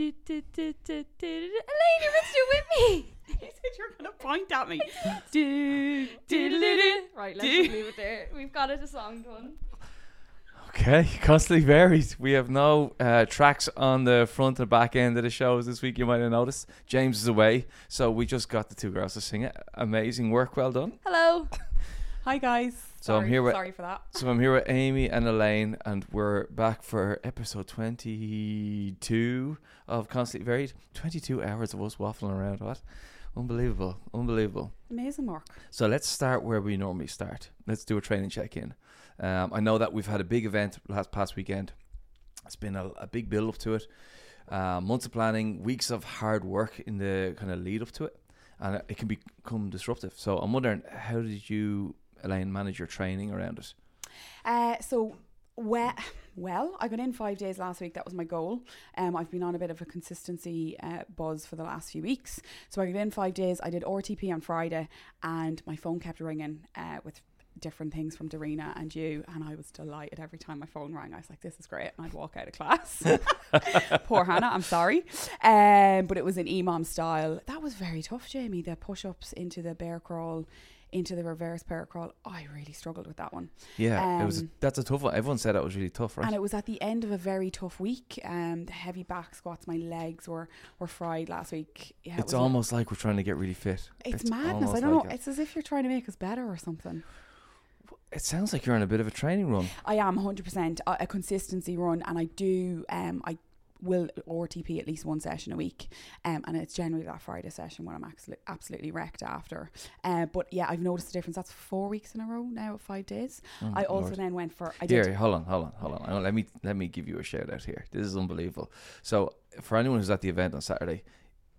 do, do, do, do, do, do. Elaine, you're meant to do it with me. You said you were going to point at me. do, do, do, do. Right, let's just leave it there. We've got it a song done. Okay, constantly varied. We have no uh, tracks on the front and back end of the shows this week. You might have noticed. James is away, so we just got the two girls to sing it. Amazing work, well done. Hello. Hi, guys. So I'm here with- Sorry for that. So I'm here with Amy and Elaine, and we're back for episode 22 of Constantly Varied. 22 hours of us waffling around. What? Unbelievable, unbelievable. Amazing work. So let's start where we normally start. Let's do a training check in. Um, I know that we've had a big event last past weekend. It's been a, a big build up to it. Uh, months of planning, weeks of hard work in the kind of lead up to it, and it can become disruptive. So I'm wondering, how did you, Elaine, manage your training around it? Uh, so, we- well, I got in five days last week. That was my goal. Um, I've been on a bit of a consistency uh, buzz for the last few weeks. So I got in five days. I did RTP on Friday, and my phone kept ringing uh, with different things from Darina and you, and I was delighted every time my phone rang. I was like, "This is great," and I'd walk out of class. Poor Hannah, I'm sorry, um, but it was an EMOM style. That was very tough, Jamie. The push-ups into the bear crawl, into the reverse bear crawl. I really struggled with that one. Yeah, it was. Um, That's a tough one. Everyone said it was really tough, right? And it was at the end of a very tough week. Um, the heavy back squats, my legs were, were fried last week. Yeah, it's a- almost like we're trying to get really fit. it's, madness. I don't like know. it. It's as if you're trying to make us better or something. It sounds like you're on a bit of a training run. I am 100% a, a consistency run, and I do. Um, I will RTP at least one session a week, um, and it's generally that Friday session when I'm absolutely absolutely wrecked after. Uh, but yeah, I've noticed the difference. That's four weeks in a row now, five days. Oh, I also Lord. then went for. I did Here, hold on, hold on, hold on. Let me let me give you a shout out here. This is unbelievable. So, for anyone who's at the event on Saturday,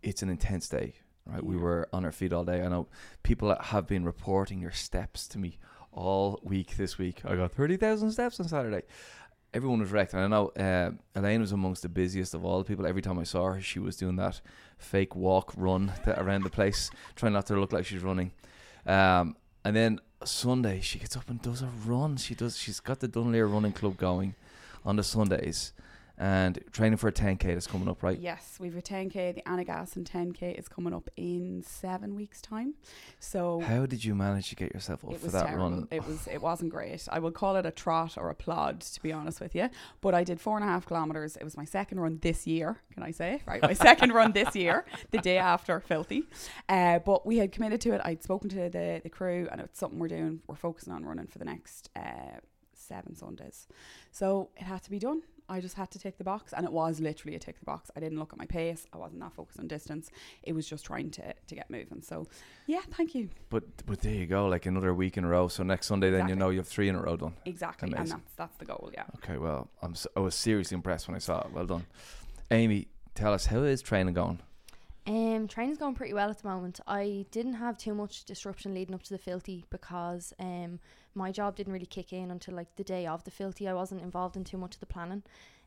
it's an intense day. Right, we were on our feet all day. I know people have been reporting your steps to me all week this week. I got thirty thousand steps on Saturday. Everyone was wrecked, and I know uh, Elaine was amongst the busiest of all the people. Every time I saw her, she was doing that fake walk, run around the place, trying not to look like she's running. Um, and then Sunday, she gets up and does a run. She does. She's got the Dunleer Running Club going on the Sundays, and training for a 10k that's coming up, right? Yes, we've a 10k. The Annagassan 10k is coming up in seven weeks' time. So How did you manage to get yourself up for that terrible. run? It was it wasn't great. I would call it a trot or a plod, to be honest with you. But I did four and a half kilometers. It was my second run this year. Can I say right? My second run this year, the day after Filthy. Uh, but we had committed to it. I'd spoken to the the crew, and it's something we're doing. We're focusing on running for the next uh, seven Sundays. So it had to be done. I just had to tick the box, and it was literally a tick the box. I didn't look at my pace. I wasn't that focused on distance. It was just trying to to get moving. So, yeah, thank you. But but there you go, like another week in a row. So next Sunday, then you know you have three in a row done. Exactly, and that's that's the goal. Yeah. Okay, well, I'm I was seriously impressed when I saw it. Well done, Amy. Tell us how is training going? Um, training's going pretty well at the moment. I didn't have too much disruption leading up to the filthy because um my job didn't really kick in until like the day of the filthy. I wasn't involved in too much of the planning.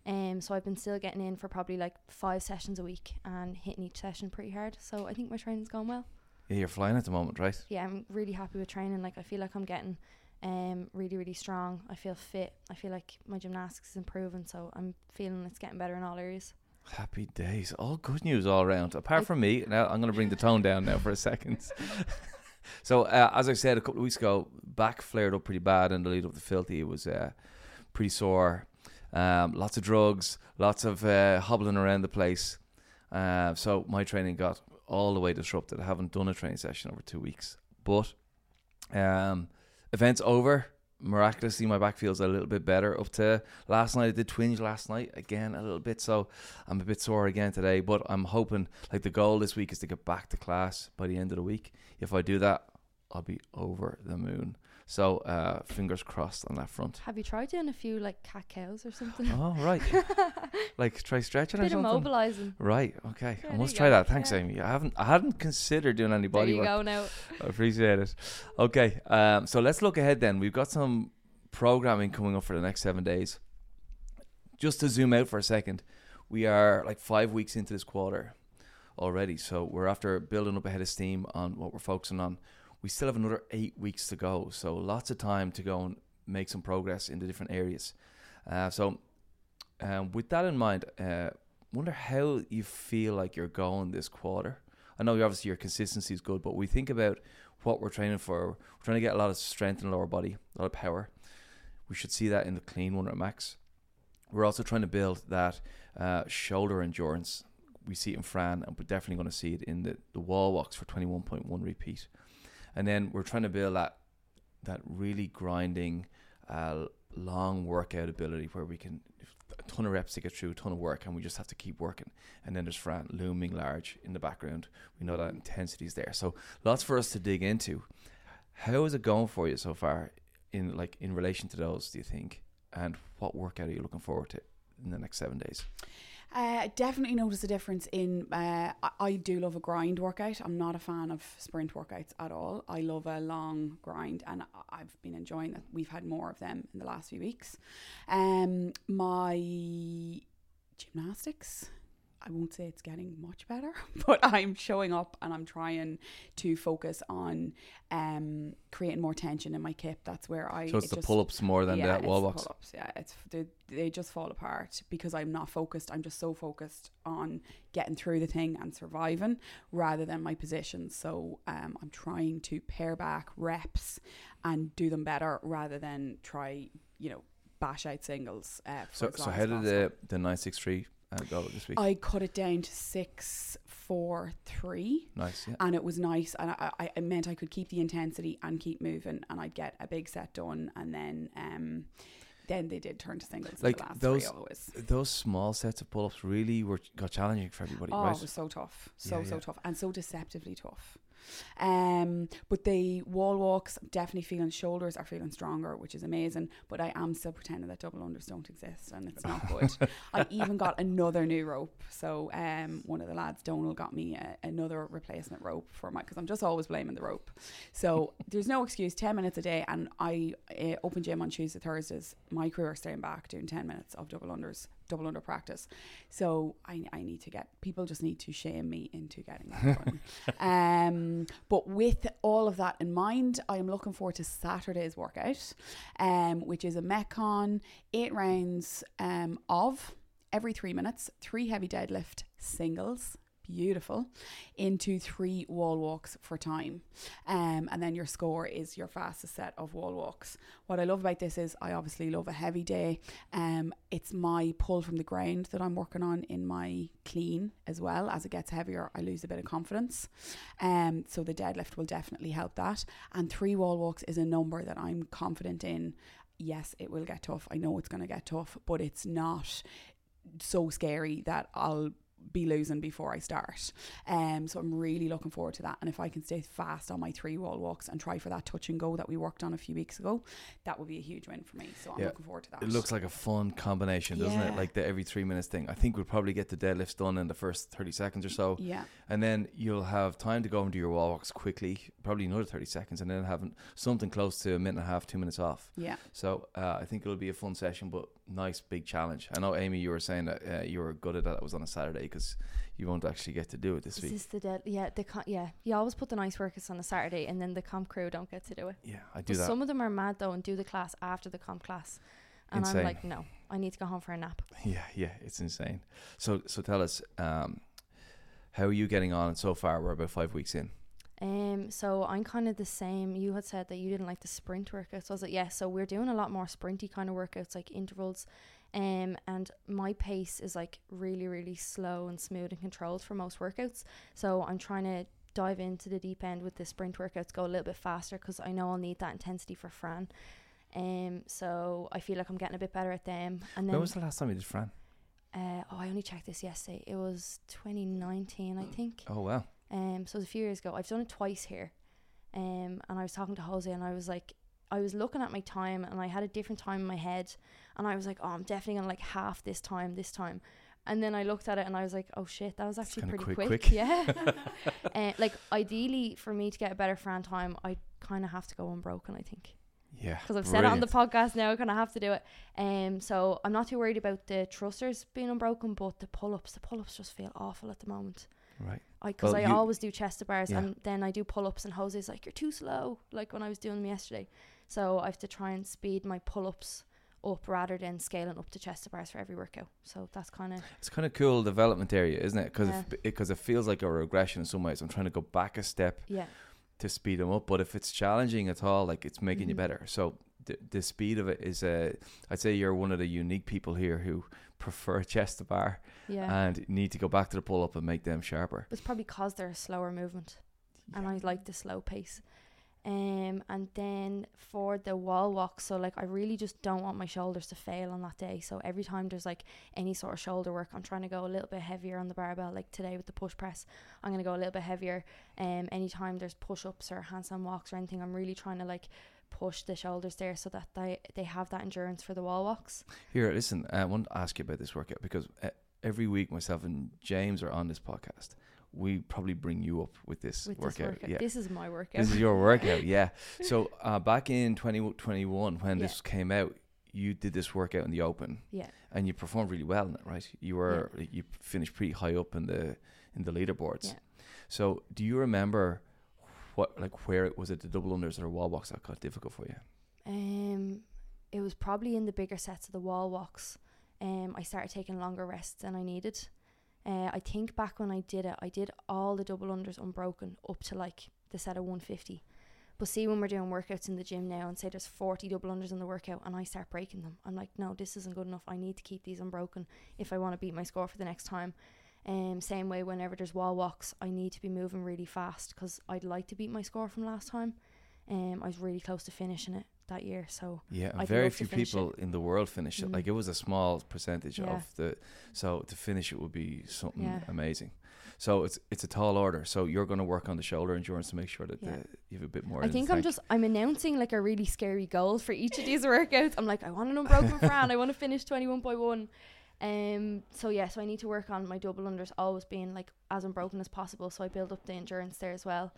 Um, so I've been still getting in for probably like five sessions a week and hitting each session pretty hard. So I think my training's going well. Yeah, you're flying at the moment, right? Yeah, I'm really happy with training. Like I feel like I'm getting um really really strong. I feel fit. I feel like my gymnastics is improving. So I'm feeling it's getting better in all areas. Happy days. All good news all around. Apart from me, now I'm going to bring the tone down now for a second. so, uh, as I said a couple of weeks ago, back flared up pretty bad in the lead up to filthy. It was uh, pretty sore. Um, lots of drugs, lots of uh, hobbling around the place. Uh, so my training got all the way disrupted. I haven't done a training session over two weeks. But um, event's over. Miraculously, my back feels a little bit better. Up to last night, I did twinge last night again a little bit, so I'm a bit sore again today. But I'm hoping, like the goal this week is to get back to class by the end of the week. If I do that, I'll be over the moon. So uh, fingers crossed on that front. Have you tried doing a few like cat cows or something? Oh right, like try stretching or Bit of something. mobilizing. Right. Okay. Yeah, I must try go. that. Thanks, Yeah. Amy. I haven't. I hadn't considered doing any There body you work. go now. I appreciate it. Okay, um, so let's look ahead then. We've got some programming coming up for the next seven days. Just to zoom out for a second, we are like five weeks into this quarter already. So we're after building up a head of steam on what we're focusing on. We still have another eight weeks to go. So lots of time to go and make some progress in the different areas. Uh, so um, with that in mind, uh, wonder how you feel like you're going this quarter. I know obviously your consistency is good, but we think about what we're training for. We're trying to get a lot of strength in the lower body, a lot of power. We should see that in the clean one at max. We're also trying to build that uh, shoulder endurance. We see it in Fran, and we're definitely going to see it in the, the wall walks for 21.1 repeat. And then we're trying to build that that really grinding, uh, long workout ability where we can a ton of reps to get through, a ton of work, and we just have to keep working. And then there's Fran looming large in the background. We know that intensity is there. So lots for us to dig into. How is it going for you so far in like in relation to those, do you think? And what workout are you looking forward to in the next seven days? Uh, definitely notice a difference in. Uh, I, I do love a grind workout. I'm not a fan of sprint workouts at all. I love a long grind, and I've been enjoying that. We've had more of them in the last few weeks. Um, my gymnastics. I won't say it's getting much better, but I'm showing up and I'm trying to focus on um, creating more tension in my kip. That's where I. So it's it the just- pull ups more than yeah, the wall walks. pull-ups. Yeah, it's they, they just fall apart because I'm not focused. I'm just so focused on getting through the thing and surviving rather than my position. So um, I'm trying to pare back reps and do them better rather than try, you know, bash out singles. Uh, for So so how did the the nine six three uh, go this week? I cut it down to six, four, three. nice, yeah. and it was nice and I, I, it meant I could keep the intensity and keep moving and I'd get a big set done and then um then they did turn to singles Like in the last those- three always. Those small sets of pull ups really were got challenging for everybody, Oh, right? it was so tough, so Yeah, so yeah. tough, and so deceptively tough. Um, but the wall walks, I'm definitely feeling shoulders are feeling stronger, which is amazing. But I am still pretending that double unders don't exist, and it's not good. I even got another new rope. So um, one of the lads, Donal, got me a, another replacement rope for my because I'm just always blaming the rope. So there's no excuse. Ten minutes a day, and I uh, open gym on Tuesday, Thursdays. My crew are staying back doing ten minutes of double unders, double under practice. So I, I need to get people just need to shame me into getting that done. um, but with all of that in mind, I am looking forward to Saturday's workout, um, which is a Metcon eight rounds um, of every three minutes, three heavy deadlift singles. Beautiful, into three wall walks for time, um, and then your score is your fastest set of wall walks. What I love about this is I obviously love a heavy day. Um, it's my pull from the ground that I'm working on in my clean as well. As it gets heavier, I lose a bit of confidence. Um, so the deadlift will definitely help that. And three wall walks is a number that I'm confident in. Yes, it will get tough. I know it's going to get tough, but it's not so scary that I'll be losing before I start. Um, so I'm really looking forward to that. And if I can stay fast on my three wall walks and try for that touch and go that we worked on a few weeks ago, that would be a huge win for me. So I'm Yeah. looking forward to that. It looks like a fun combination, doesn't it? Like the every three minutes thing. I think we'll probably get the deadlifts done in the first 30 seconds or so. yeah, And then you'll have time to go and do your wall walks quickly, probably another 30 seconds, and then having something close to a minute and a half, two minutes off. yeah. So uh, I think it'll be a fun session, but nice big challenge. I know, Amy, you were saying that uh, you were good at that. It was on a Saturday because you won't actually get to do it this Is week. this the dead? Yeah, the yeah. You always put the nice workouts on a Saturday, and then the comp crew don't get to do it. Yeah, I do But that. some of them are mad though and do the class after the comp class, and Insane. I'm like, no, I need to go home for a nap. Yeah, yeah, it's insane. So, so tell us, um, how are you getting on so far? We're about five weeks in. Um, so I'm kind of the same. You had said that you didn't like the sprint workouts. I was like, yeah. So we're doing a lot more sprinty kind of workouts, like intervals. Um, and my pace is like really, really slow and smooth and controlled for most workouts. So I'm trying to dive into the deep end with the sprint workouts, go a little bit faster because I know I'll need that intensity for Fran. Um, so I feel like I'm getting a bit better at them. And then when was the last time you did Fran? uh, oh, I only checked this yesterday. It was 2019, I think. Oh wow, Um, so it was a few years ago. I've done it twice here. Um, and I was talking to Jose, and I was like, I was looking at my time, and I had a different time in my head, and I was like, oh, I'm definitely gonna like half this time, this time. And then I looked at it, and I was like, oh shit, that was actually pretty quick, quick. quick. Yeah. uh, like ideally, for me to get a better Fran time, I kind of have to go unbroken. I think yeah, because I've said it on the podcast now. I kind of have to do it. Um, so I'm not too worried about the thrusters being unbroken, but the pull ups, the pull ups just feel awful at the moment. right. I because Well, I always do chest to bars Yeah. and then I do pull ups and Jose's like you're too slow like when I was doing them yesterday. So I have to try and speed my pull ups up rather than scaling up to chest to bars for every workout. So that's kind of It's kind of cool development area, isn't it? Because Yeah. because it feels like a regression in some ways. I'm trying to go back a step yeah, to speed them up, but if it's challenging at all, like it's making you Mhm. better. So the the speed of it is, uh, I'd say you're one of the unique people here who prefer chest to bar yeah. and need to go back to the pull up and make them sharper. it's probably because they're a slower movement. and I like the slow pace. Um, and then for the wall walk, so like I really just don't want my shoulders to fail on that day. So every time there's like any sort of shoulder work, I'm trying to go a little bit heavier on the barbell. Like today with the push press, I'm gonna go a little bit heavier. Um, anytime there's push ups or handstand walks or anything, I'm really trying to like push the shoulders there so that they they have that endurance for the wall walks. Here, listen, I want to ask you about this workout because uh, every week myself and James are on this podcast. We probably bring you up with this With workout. this workout, Yeah. this is my workout. This is your workout, yeah. So uh, back in 2021, when Yeah. this came out, you did this workout in the open, yeah, and you performed really well in it, right? You were you finished pretty high up in the in the leaderboards. Yeah. So do you remember what like where it was it the double unders or wall walks that got difficult for you? Um, it was probably in the bigger sets of the wall walks. Um, I started taking longer rests than I needed. Uh, I think back when I did it, I did all the double unders unbroken up to like the set of 150. But see, when we're doing workouts in the gym now, and say there's 40 double unders in the workout, and I start breaking them, I'm like, no, this isn't good enough. I need to keep these unbroken if I want to beat my score for the next time. Um, same way, whenever there's wall walks, I need to be moving really fast because I'd like to beat my score from last time. Um, I was really close to finishing it that year, so Yeah, very few finish it. people in the world finish it. Mm. Like it was a small percentage Yeah. of the, so to finish it would be something Yeah. amazing. So it's it's a tall order. So you're going to work on the shoulder endurance to make sure that Yeah. the, you have a bit more. I think I'm just I'm announcing like a really scary goal for each of these workouts. I'm like I want an unbroken Fran. I want to finish 21.1. Um. So yeah. So I need to work on my double unders always being like as unbroken as possible. So I build up the endurance there as well.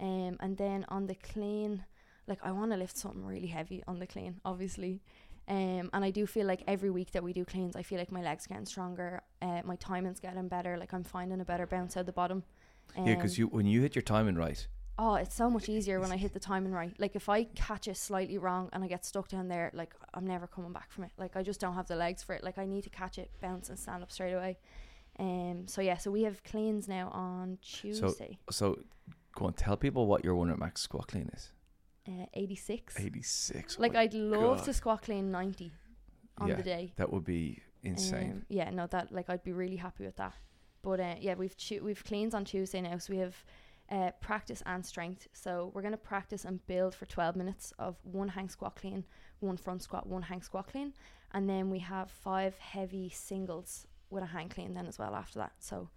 Um. And then on the clean, like I want to lift something really heavy on the clean, obviously. Um, and I do feel like every week that we do cleans, I feel like my legs getting stronger. Uh, my timing's getting better. Like I'm finding a better bounce out the bottom. yeah, because Um, you when you hit your timing right, Oh, it's so much easier when I hit the timing right. Like if I catch it slightly wrong and I get stuck down there, like I'm never coming back from it. Like I just don't have the legs for it. Like I need to catch it, bounce and stand up straight away. Um so yeah, so we have cleans now on Tuesday. so go on, tell people what your one at max squat clean is. Uh, 86. Eighty six. Like I'd love God. to squat clean 90 on Yeah, the day. that would be insane. Um, yeah, no, that like I'd be really happy with that. But uh, yeah, we've tu- we've cleans on Tuesday now, so we have uh, practice and strength. So we're gonna practice and build for twelve minutes of one hang squat clean, one front squat, one hang squat clean, and then we have five heavy singles with a hang clean then as well after that. So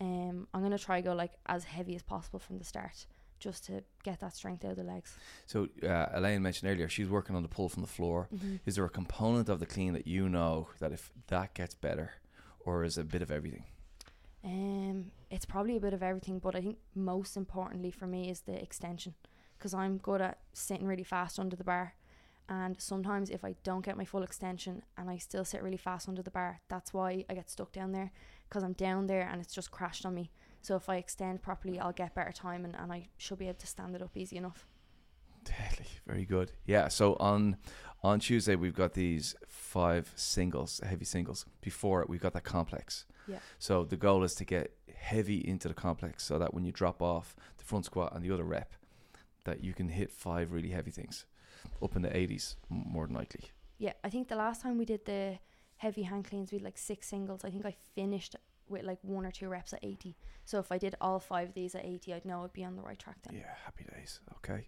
um, I'm gonna try go like as heavy as possible from the start, just to get that strength out of the legs. So uh, Elaine mentioned earlier she's working on the pull from the floor. Mm-hmm. Is there a component of the clean that you know that if that gets better, or is it a bit of everything? Um, it's probably a bit of everything, but I think most importantly for me is the extension, because I'm good at sitting really fast under the bar, and sometimes if I don't get my full extension and I still sit really fast under the bar, that's why I get stuck down there, because I'm down there and it's just crashed on me. So if I extend properly, I'll get better time and, and I should be able to stand it up easy enough. Deadly, very good. Yeah. So on on Tuesday we've got these five singles, heavy singles. Before it, we've got that complex. Yeah. So the goal is to get heavy into the complex, so that when you drop off the front squat and the other rep, that you can hit five really heavy things, up in the eighties more than likely. Yeah, I think the last time we did the heavy hang cleans, we had like six singles. I think I finished with like one or two reps at 80. So if I did all five of these at 80, I'd know I'd be on the right track then. Yeah, happy days. Okay.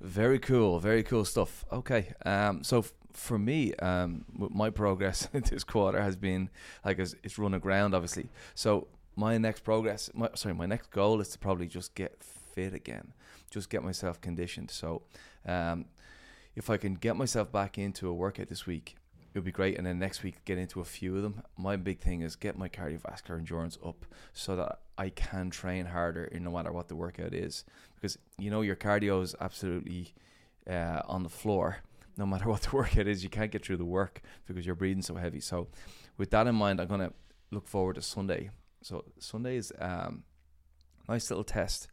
Very cool, very cool stuff. Okay, um, so f- for me, um, my progress this quarter has been like it's, it's run aground, obviously. So my next progress, my, sorry, my next goal is to probably just get fit again, just get myself conditioned. So, um, if I can get myself back into a workout this week, it would be great. And then next week, get into a few of them. My big thing is get my cardiovascular endurance up so that I can train harder in no matter what the workout is. Because you know your cardio is absolutely uh, on the floor. No matter what the workout is, you can't get through the work because you're breathing so heavy. So, with that in mind, I'm gonna look forward to Sunday. So Sunday is um, nice little test.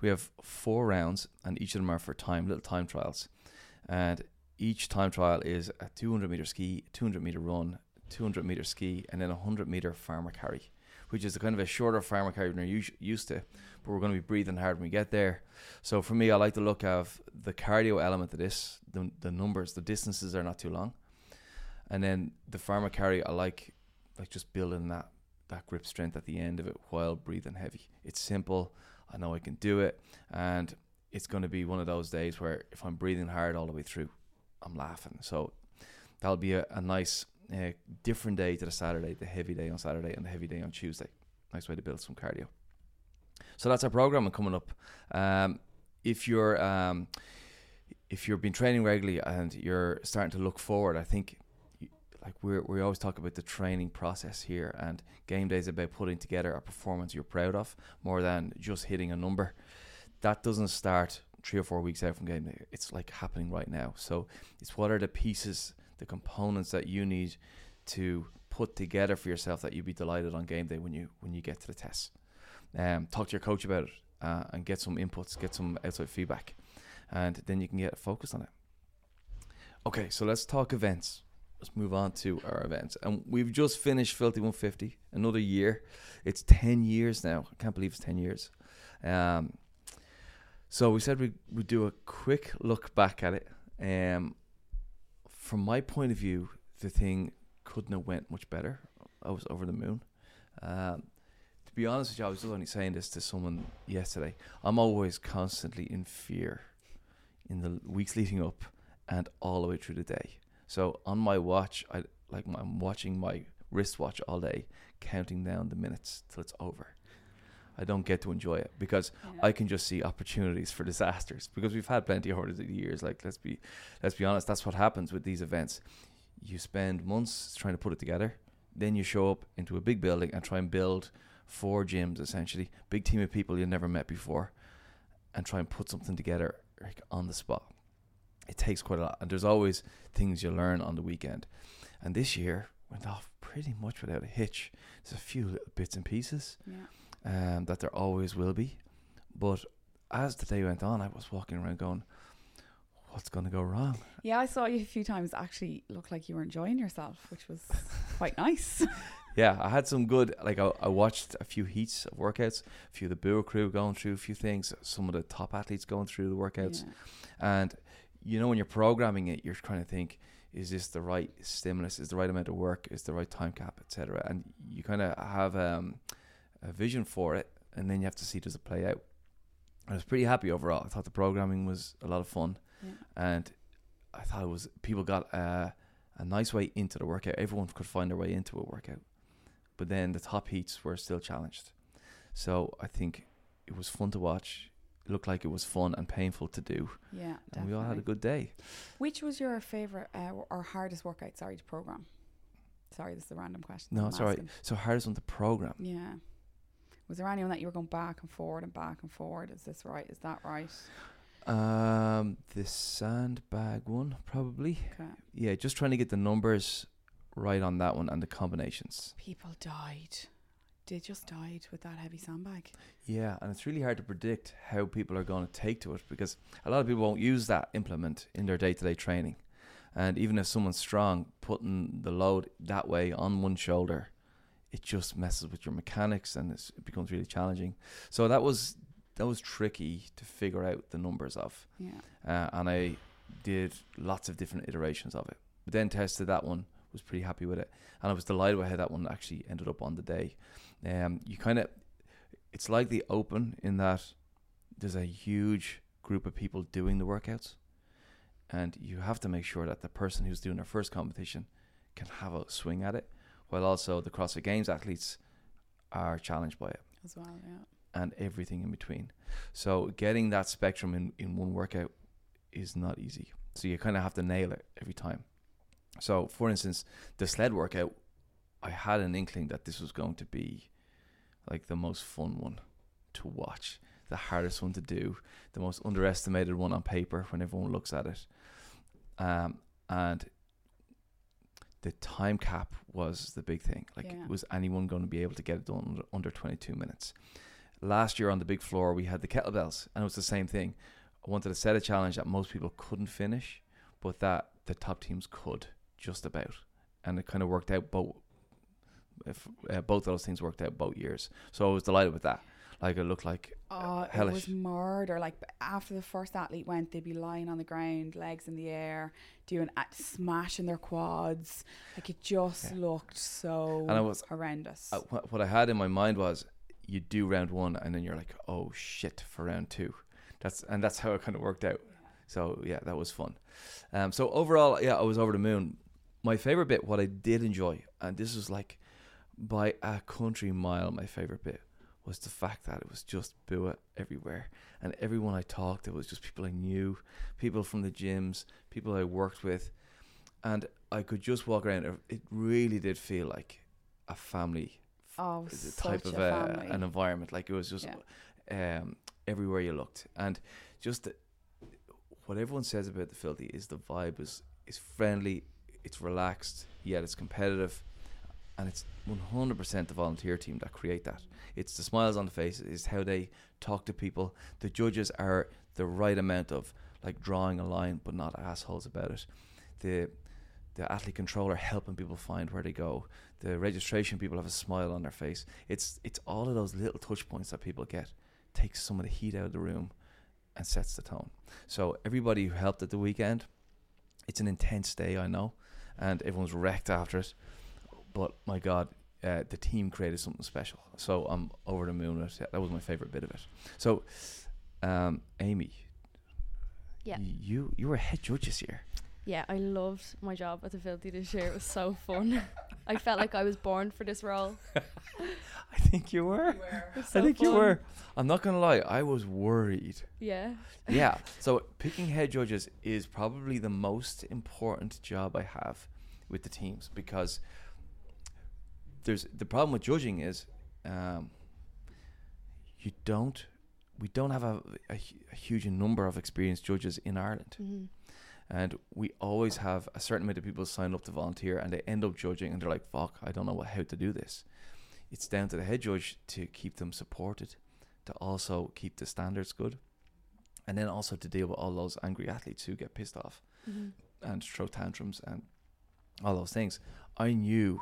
We have four rounds, and each of them are for time, little time trials. And each time trial is a 200 meter ski, 200 meter run, 200 meter ski, and then a 100 meter farmer carry, which is a kind of a shorter farmer carry than you're used to. But we're going to be breathing hard when we get there. So for me, I like to look at the cardio element of this. The, the numbers, the distances are not too long, and then the farmer carry, I like like just building that that grip strength at the end of it while breathing heavy. It's simple. I know I can do it, and it's going to be one of those days where if I'm breathing hard all the way through, I'm laughing. So that'll be a, a nice uh, different day to the Saturday, the heavy day on Saturday and the heavy day on Tuesday. Nice way to build some cardio. So that's our program coming up. Um, if you're um, if you've been training regularly and you're starting to look forward, I think like we we always talk about the training process here, and game day is about putting together a performance you're proud of more than just hitting a number. That doesn't start three or four weeks out from game day. It's like happening right now. So it's what are the pieces, the components that you need to put together for yourself that you'd be delighted on game day when you when you get to the test. Um, talk to your coach about it uh, and get some inputs, get some outside feedback, and then you can get focused on it. Okay, so let's talk events. Let's move on to our events, and we've just finished Filthy 150, another year. It's ten years now. I can't believe it's ten years. Um, so we said we would do a quick look back at it. Um, from my point of view, the thing couldn't have went much better. I was over the moon. Um, to be honest with you, I was only saying this to someone yesterday. I'm always constantly in fear in the weeks leading up and all the way through the day. So on my watch, I like I'm watching my wristwatch all day, counting down the minutes till it's over. I don't get to enjoy it because I can just see opportunities for disasters because we've had plenty over the years. Like let's be let's be honest, that's what happens with these events. You spend months trying to put it together, then you show up into a big building and try and build four gyms essentially, big team of people you've never met before, and try and put something together like on the spot. It takes quite a lot, and there's always things you learn on the weekend. And this year went off pretty much without a hitch. There's a few little bits and pieces Yeah. Um, that there always will be. But as the day went on, I was walking around going, "What's going to go wrong?" Yeah, I saw you a few times. Actually, looked like you were enjoying yourself, which was quite nice. Yeah, I had some good. Like I, I watched a few heats of workouts, a few of the Bua crew going through a few things, some of the top athletes going through the workouts, Yeah. and you know when you're programming it, you're trying to think, is this the right stimulus? Is the right amount of work? Is the right time cap, etc. And you kind of have um, a vision for it, and then you have to see does it play out. I was pretty happy overall. I thought the programming was a lot of fun, Yeah. and I thought it was people got uh, a nice way into the workout. Everyone could find their way into a workout, but then the top heats were still challenged. So I think it was fun to watch. It looked like it was fun and painful to do, Yeah, and we all had a good day. Which was your favorite uh, or hardest workout? Sorry, to program. Sorry, this is a random question. No, it's all right. So hardest one to program. Yeah. Was there anyone that you were going back and forward and back and forward? Is this right? Is that right? Um, the sandbag one probably. Okay. Yeah, just trying to get the numbers right on that one and the combinations. People died. They just died with that heavy sandbag. Yeah, and it's really hard to predict how people are going to take to it because a lot of people won't use that implement in their day to day training. And even if someone's strong, putting the load that way on one shoulder, it just messes with your mechanics and it's, it becomes really challenging. So that was that was tricky to figure out the numbers of, Yeah. uh, and I did lots of different iterations of it. But then tested that one, was pretty happy with it, and I was delighted with how that one actually ended up on the day. Um, you kind of, it's like the open in that there's a huge group of people doing the workouts, and you have to make sure that the person who's doing their first competition can have a swing at it, while also the CrossFit Games athletes are challenged by it As well, yeah. and everything in between. So getting that spectrum in, in one workout is not easy. So you kind of have to nail it every time. So for instance, the sled workout, I had an inkling that this was going to be like the most fun one to watch, the hardest one to do, the most underestimated one on paper when everyone looks at it. Um, and the time cap was the big thing. Like, Yeah. was anyone going to be able to get it done under, under 22 minutes? Last year on the big floor, we had the kettlebells, and it was the same thing. I wanted to set a challenge that most people couldn't finish, but that the top teams could just about, and it kind of worked out both. If uh, both of those things worked out both years, so I was delighted with that. Like it looked like Oh, it was murder. Like after the first athlete went, they'd be lying on the ground, legs in the air, doing at smashing their quads. Like it just Yeah. looked so And I was- horrendous. uh, what, what I had in my mind was you do round one and then you're like, oh shit for round two. That's and that's how it kind of worked out. So yeah, that was fun. Um, so overall, yeah, I was over the moon. My favorite bit, what I did enjoy, and this was like by a country mile, my favorite bit was the fact that it was just Bua everywhere, and everyone I talked to was just people I knew, people from the gyms, people I worked with, and I could just walk around. It- really did feel like a family oh, is a such type of a family. an environment. Like it was just um, everywhere you looked, and just the, what everyone says about the filthy is the vibe is is friendly, it's relaxed, yet it's competitive, and it's one hundred percent the volunteer team that create that. It's the smiles on the faces, it's how they talk to people. The judges are the right amount of like drawing a line, but not assholes about it. The the athlete controller helping people find where they go. The registration people have a smile on their face. It's it's all of those little touch points that people get takes some of the heat out of the room and sets the tone. So everybody who helped at the weekend, it's an intense day, I know, and everyone's wrecked after it. But my God, uh, the team created something special. So I'm over the moon with it. That was my favorite bit of it. So, um, Amy, Yeah. you you were head judge this year. Yeah, I loved my job at the Filthy this year. It was so fun. I felt like I was born for this role. I think you were. Was I so think you were. I'm not gonna lie. I was worried. Yeah. yeah. So picking head judges is probably the most important job I have with the teams because there's the problem with judging is um, you don't we don't have a, a, a huge number of experienced judges in Ireland. Hmm and we always have a certain amount of people sign up to volunteer and they end up judging and they're like fuck I don't know what, how to do this. It's down to the head judge to keep them supported to also keep the standards good and then also to deal with all those angry athletes who get pissed off hmm and throw tantrums and all those things. I knew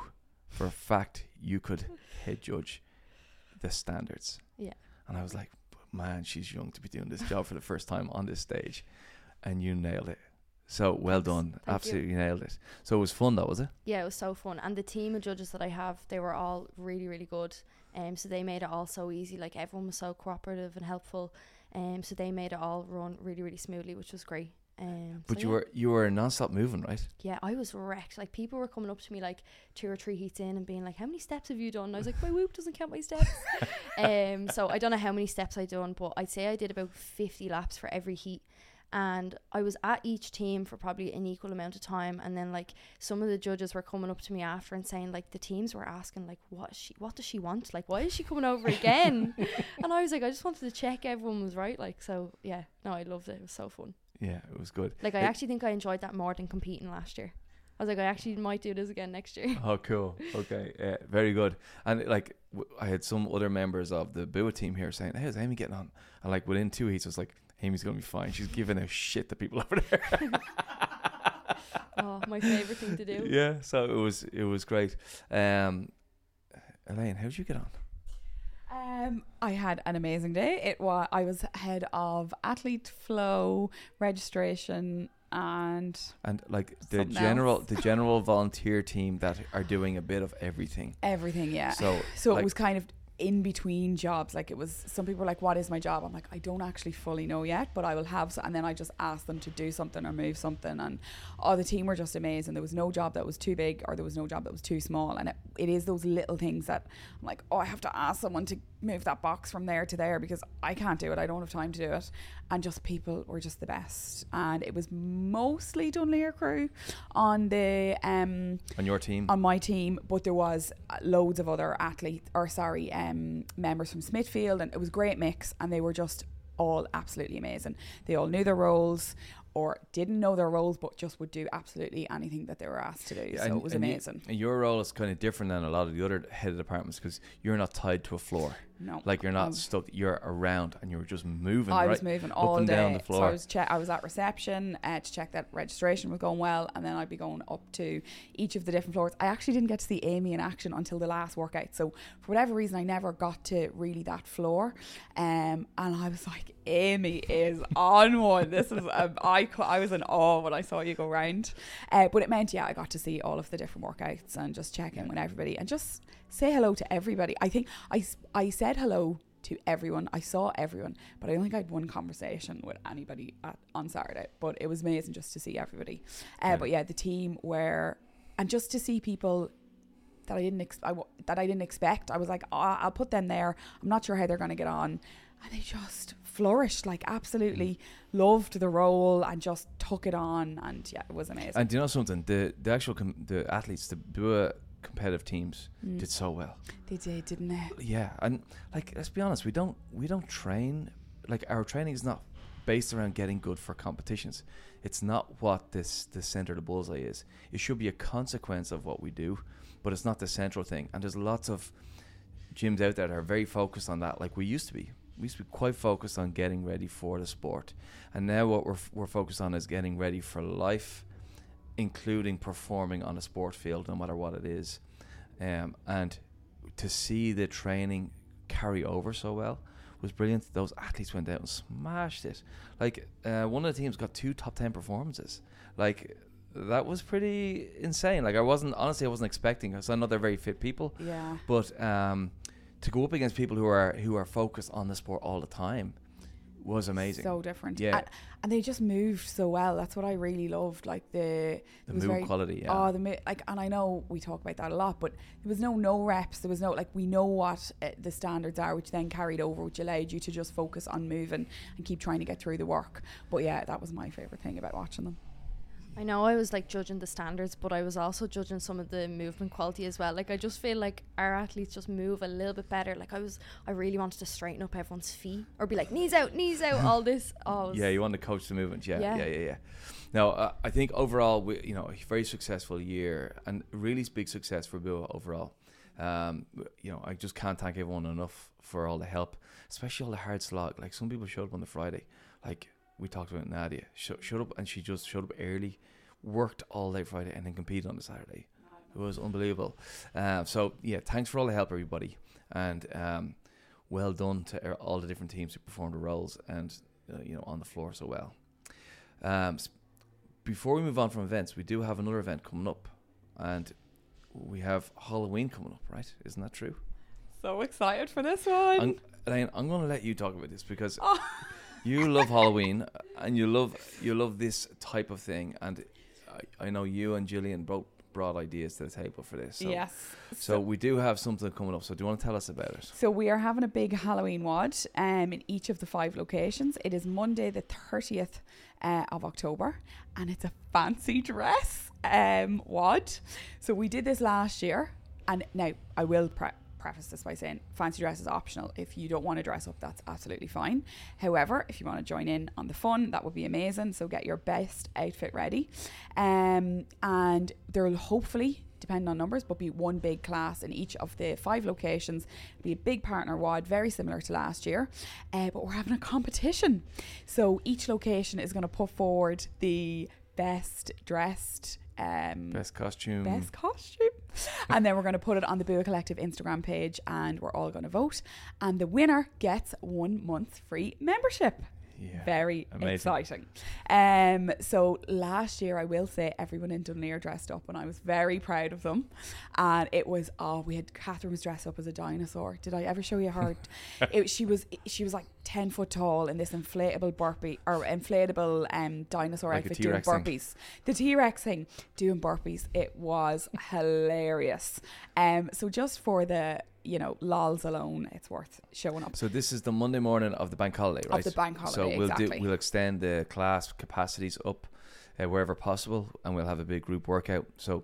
for a fact you could head judge the standards. Yeah. And I was like, man, she's young to be doing this job for the first time on this stage. And you nailed it. So well Thanks. done. Thank you. Absolutely nailed it. So it was fun though, was it? Yeah, it was so fun. And the team of judges that I have, they were all really, really good. Um, so they made it all so easy. Like everyone was so cooperative and helpful. Um, so they made it all run really, really smoothly, which was great. Um, But so you yeah. were you were non-stop moving, right? Yeah, I was wrecked. Like people were coming up to me like two or three heats in and being like, "How many steps have you done?" And I was like, "My whoop doesn't count my steps." um, so I don't know how many steps I done, but I'd say I did about fifty laps for every heat. And I was at each team for probably an equal amount of time, and then like some of the judges were coming up to me after and saying like the teams were asking like what she what does she want like why is she coming over again and I was like I just wanted to check everyone was right like so yeah no I loved it it was so fun Yeah, it was good. like I It- actually think I enjoyed that more than competing last year. I was like, I actually might do this again next year. Oh, cool. Okay, yeah, very good. And like, w- I had some other members of the Bua team here saying, "Hey, how's Amy getting on?" And like within two heats, I was like, "Amy's gonna be fine. She's giving a shit to people over there." oh, my favorite thing to do. yeah, so it was it was great. Um, Elaine, how'd you get on? Um, I had an amazing day. It was I was head of athlete flow registration and And like the general else. the general volunteer team that are doing a bit of everything. everything. Yeah. So So like- it was kind of in between jobs. Like it was, some people were like, "What is my job?" I'm like, "I don't actually fully know yet, but I will have." s and then I just asked them to do something or move something, and oh, the team were just amazing. There was no job that was too big or there was no job that was too small, and it, it is those little things that I'm like, "Oh, I have to ask someone to move that box from there to there because I can't do it. I don't have time to do it." And just people were just the best, and it was mostly Dunleer crew on the um on your team, on my team, but there was uh, loads of other athletes, or sorry, um, Um, members from Smithfield, and it was a great mix, and they were just all absolutely amazing. They all knew their roles, or didn't know their roles, but just would do absolutely anything that they were asked to do. Yeah, so and- it was you- amazing. and your role is kind of different than a lot of the other head of departments because you're not tied to a floor. No. Like you're not Um, stuck. You're around and you're just moving. I right? was moving all and day. down the So floor. I was che- I was at reception uh, to check that registration was going well, and then I'd be going up to each of the different floors. I actually didn't get to see Amy in action until the last workout. So for whatever reason, I never got to really that floor. Um, and I was like, Amy is on one. This is um, I I was in awe when I saw you go round. Uh, but it meant yeah, I got to see all of the different workouts and just check in with everybody and just say hello to everybody. I think I I said hello to everyone. I saw everyone, but I don't think I had one conversation with anybody at, on Saturday. But it was amazing just to see everybody. Uh, Yeah. But yeah, the team were, and just to see people that I didn't ex- I w- that I didn't expect. I was like, oh, I'll put them there. I'm not sure how they're going to get on, and they just flourished. Like absolutely loved the role and just took it on. And yeah, it was amazing. And do you know something? The the actual com- the athletes, the BUA competitive teams Mm. did so well. they did, didn't they? Yeah, and like let's be honest, we don't we don't train like our training is not based around getting good for competitions. It's not what this the center of the bullseye is. It should be a consequence of what we do, but it's not the central thing. And there's lots of gyms out there that are very focused on that, like we used to be. We used to be quite focused on getting ready for the sport, and now what we're f- we're focused on is getting ready for life, including performing on a sport field, no matter what it is. Um, and to see the training carry over so well was brilliant. Those athletes went out and smashed it. Like uh, one of the teams got two top ten performances. Like that was pretty insane. Like I wasn't honestly I wasn't expecting because I know they're very fit people, Yeah. but um, to go up against people who are who are focused on the sport all the time was amazing. So different. Yeah. And, and they just moved so well. That's what I really loved. Like the the move very- quality, yeah. Oh, the like, and I know we talk about that a lot, but there was no no reps. There was no like we know what uh, the standards are, which then carried over, which allowed you to just focus on moving and keep trying to get through the work. But yeah, that was my favorite thing about watching them. I know I was like judging the standards, but I was also judging some of the movement quality as well. Like I just feel like our athletes just move a little bit better. Like I was, I really wanted to straighten up everyone's feet or be like knees out, knees out, all this. Oh, Yeah, you want to coach the movement. Yeah, yeah, Yeah. yeah, yeah. Now, uh, I think overall, we, you know, a very successful year and really big success for Bua overall. Um, you know, I just can't thank everyone enough for all the help, especially all the hard slog. Like some people showed up on the Friday, like we talked about Nadia, sh- showed up and she just showed up early, worked all day Friday, and then competed on the Saturday. It was unbelievable. Um, so yeah, thanks for all the help, everybody, and um, well done to er- all the different teams who performed the roles and uh, you know on the floor so well. Um, before we move on from events, we do have another event coming up, and we have Halloween coming up, right? Isn't that true? So excited for this one. I'm, Elaine, I'm going to let you talk about this because Oh. You love Halloween and you love you love this type of thing, and I, I know you and Gillian both brought ideas to the table for this. So, yes. So we do have something coming up. So do you want to tell us about it? So we are having a big Halloween wad um, in each of the five locations. It is Monday the 30th uh, of October and it's a fancy dress um, wad. So we did this last year and now I will pre- preface this by saying fancy dress is optional. If you don't want to dress up, that's absolutely fine. However, if you want to join in on the fun, that would be amazing. So get your best outfit ready. Um, and there will hopefully depending on numbers, but be one big class in each of the five locations. It'll be a big partner wad, very similar to last year. Uh, but we're having a competition. So each location is going to put forward the best dressed. Um, Best costume. best costume. and then we're going to put it on the Bua Collective Instagram page and we're all going to vote. And the winner gets one month free membership. Yeah. Very Amazing. exciting. Um, so last year, I will say everyone in Dunleer dressed up, and I was very proud of them. And it was oh, we had Catherine was dressed up as a dinosaur. Did I ever show you her? it, she was she was like ten foot tall in this inflatable burpee or inflatable um dinosaur Like outfit doing thing. burpees. The T Rex thing doing burpees. It was hilarious. Um, so just for the you know lols alone, it's worth showing up. So this is the Monday morning of the bank holiday, right? Of the bank holiday. So we'll exactly. do we'll extend the class capacities up uh, wherever possible, and we'll have a big group workout. So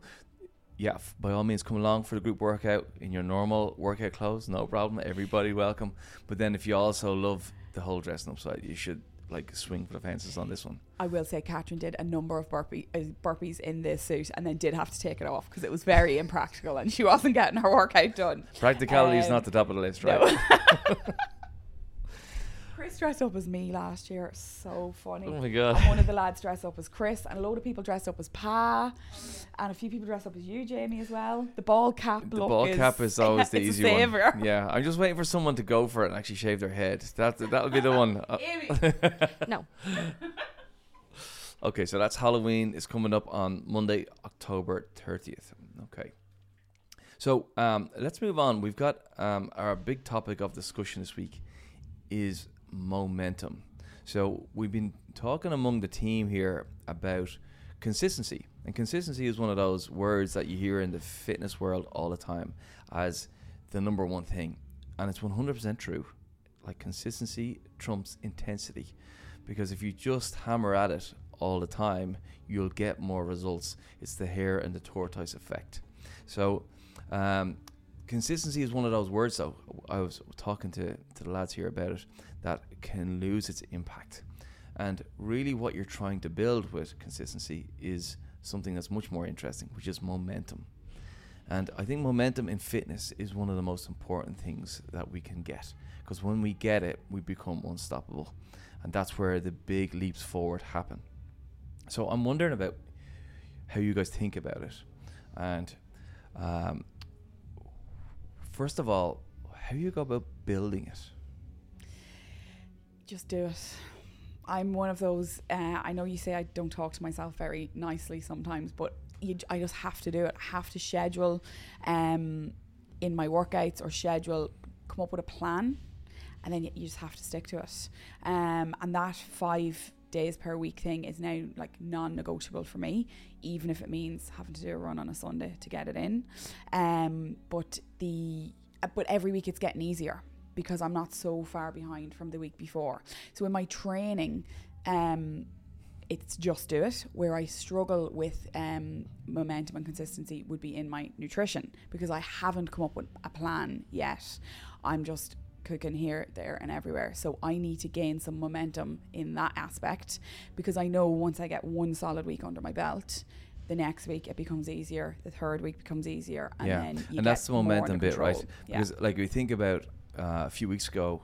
yeah, f- by all means, come along for the group workout in your normal workout clothes, no problem. Everybody welcome. But then if you also love the whole dressing up side, you should like swing for the fences on this one. I will say Catherine did a number of burpee, uh, burpees in this suit and then did have to take it off because it was very impractical and she wasn't getting her workout done. Practicality is Um, not the top of the list, no. right? Chris dressed up as me last year. So funny. Oh my god. And one of the lads dressed up as Chris, and a load of people dressed up as Pa, and a few people dressed up as you, Jamie, as well. The ball cap The look ball is, cap is always the it's a easy one. Yeah, I'm just waiting for someone to go for it and actually shave their head. That that'll be the one. Uh, No. Okay, so that's Halloween. It's coming up on Monday, October 30th. Okay. So um, let's move on. We've got um, our big topic of discussion this week is momentum. So we've been talking among the team here about consistency. And consistency is one of those words that you hear in the fitness world all the time as the number one thing. And it's 100% true. Like consistency trumps intensity. Because if you just hammer at it all the time, you'll get more results. It's the hare and the tortoise effect. So, um, consistency is one of those words, though. I was talking to, to the lads here about it that can lose its impact. And really, what you're trying to build with consistency is something that's much more interesting, which is momentum. And I think momentum in fitness is one of the most important things that we can get because when we get it, we become unstoppable. And that's where the big leaps forward happen. So I'm wondering about how you guys think about it. And um, first of all, how do you go about building it. Just do it. I'm one of those. Uh, I know you say I don't talk to myself very nicely sometimes, but you, I just have to do it. I have to schedule um, in my workouts or schedule, come up with a plan, and then you, you just have to stick to it. Um, and that five days per week thing is now like non-negotiable for me, even if it means having to do a run on a Sunday to get it in. Um, but the uh, but every week it's getting easier because I'm not so far behind from the week before. So in my training, um, it's just do it. Where I struggle with um, momentum and consistency would be in my nutrition because I haven't come up with a plan yet. I'm just cooking here, there, and everywhere. So I need to gain some momentum in that aspect because I know once I get one solid week under my belt. The next week it becomes easier. The third week becomes easier, and yeah, then you and that's the momentum bit, right? control. Yeah. Because like we think about uh, a few weeks ago,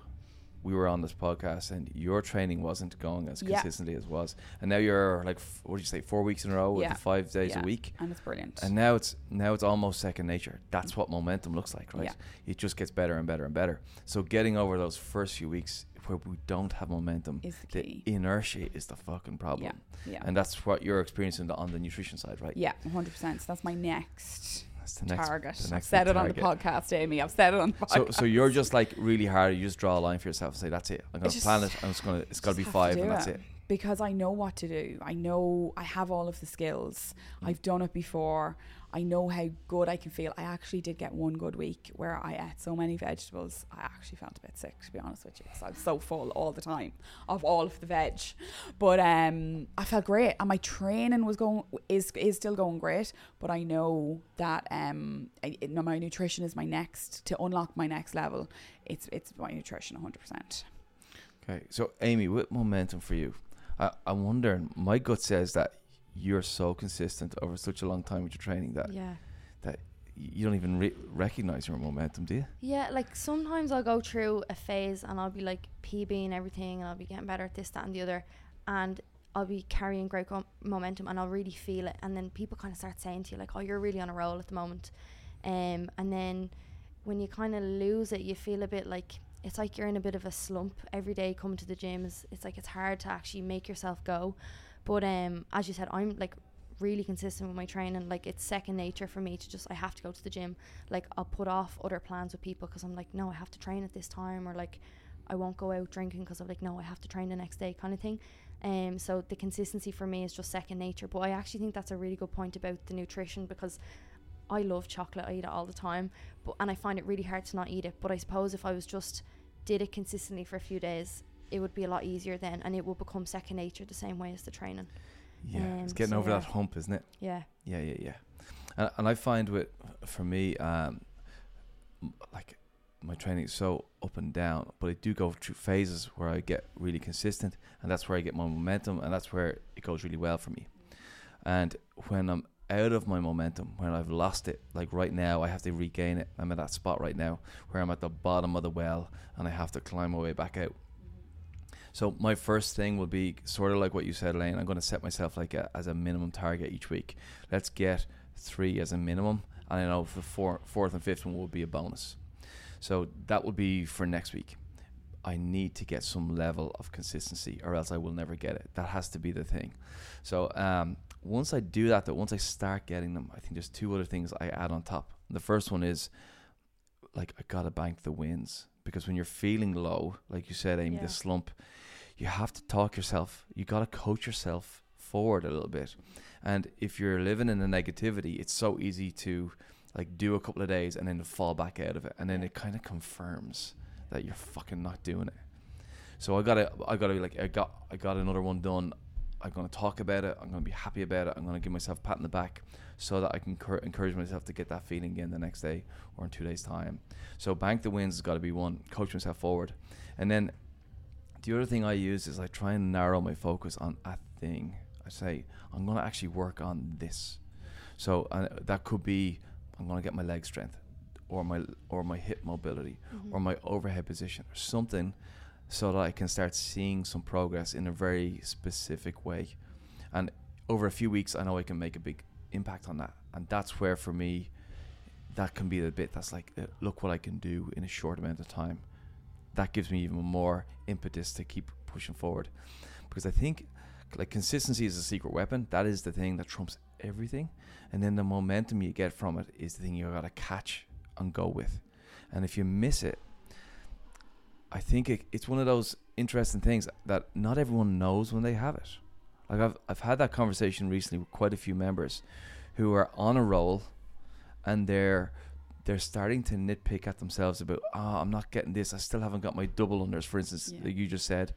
we were on this podcast, and your training wasn't going as Yeah. consistently as was, and now you're like, f- what did you say, four weeks in a row with Yeah. the five days Yeah. a week, and it's brilliant. and now it's now it's almost second nature. That's what momentum looks like, right? It just gets better and better and better. So getting over those first few weeks where we don't have momentum, is the the inertia is the fucking problem, Yeah, yeah. and that's what you're experiencing on the nutrition side, right? yeah, one hundred percent. So that's my next, the next target. the I've said it on the podcast, Amy. I've said it on the So, podcast. so you're just like really hard. You just draw a line for yourself and say, "That's it. I'm gonna plan it. I'm just gonna. It's gotta be just to five, and that's it. it." because I know what to do. I know I have all of the skills. Mm. I've done it before. I know how good I can feel. I actually did get one good week where I ate so many vegetables. I actually felt a bit sick, to be honest with you, because I was so full all the time of all of the veg. But um, I felt great, and my training was going is is still going great. But I know that um, I, it- my nutrition is my next to unlock my next level. It's it's my nutrition, hundred percent. Okay. So, Amy, with momentum for you, I, I'm wondering. My gut says that you're so consistent over such a long time with your training that Yeah. you don't even re- recognize your momentum, do you? Yeah, like sometimes I'll go through a phase and I'll be like PB and everything, and I'll be getting better at this, that, and the other, and I'll be carrying great com- momentum, and I'll really feel it. And then people kind of start saying to you like, "Oh, you're really on a roll at the moment," um, and then when you kind of lose it, you feel a bit like it's like you're in a bit of a slump every day. Coming to the gym is it's like it's hard to actually make yourself go, but um, as you said, I'm like really consistent with my training. Like it's second nature for me to just I have to go to the gym like I'll put off other plans with people because I'm like, no, I have to train at this time, or like I won't go out drinking because I'm like, no, I have to train the next day, kind of thing. Um, so the consistency for me is just second nature. But I actually think that's a really good point about the nutrition because I love chocolate. I eat it all the time, but and I find it really hard to not eat it. But I suppose if I was just did it consistently for a few days, it would be a lot easier then, and it will become second nature the same way as the training. Yeah. it's Um, getting so over yeah. that hump, isn't it? Yeah, Yeah, yeah, yeah. And, and I find with for me, um, like my training is so up and down, but I do go through phases where I get really consistent, and that's where I get my momentum, and that's where it goes really well for me. And when I'm out of my momentum, when I've lost it, like right now, I have to regain it. I'm at that spot right now where I'm at the bottom of the well, and I have to climb my way back out. So my first thing will be sort of like what you said, Elaine. I'm going to set myself like a, as a minimum target each week. Let's get three as a minimum, and I know the four, fourth and fifth one will be a bonus. So that will be for next week. I need to get some level of consistency, or else I will never get it. That has to be the thing. So um, once I do that, though, once I start getting them, I think there's two other things I add on top. The first one is like I gotta bank the wins because when you're feeling low, like you said, Amy, Yeah. the slump, you have to talk yourself. You gotta coach yourself forward a little bit. And if you're living in the negativity, it's so easy to like do a couple of days and then fall back out of it, and then it kind of confirms that you're fucking not doing it. So I gotta, I gotta be like, I got, I got another one done. I'm gonna talk about it. I'm gonna be happy about it. I'm gonna give myself a pat in the back so that I can cur- encourage myself to get that feeling again the next day or in two days' time. So bank the wins has got to be one. Coach myself forward, and then the other thing I use is I try and narrow my focus on a thing. I say I'm gonna actually work on this. So uh, that could be I'm gonna get my leg strength, or my or my hip mobility, Mhm. or my overhead position, or something, so that I can start seeing some progress in a very specific way. And over a few weeks, I know I can make a big impact on that. And that's where, for me, that can be the bit that's like, uh, look what I can do in a short amount of time. That gives me even more impetus to keep pushing forward. Because I think like consistency is a secret weapon. That is the thing that trumps everything. And then the momentum you get from it is the thing you gotta catch and go with. And if you miss it, I think it, it's one of those interesting things that not everyone knows when they have it. Like I've I've had that conversation recently with quite a few members who are on a roll and they're they're starting to nitpick at themselves about ah I'm not getting this. I still haven't got my double unders for instance Yeah. like you just said.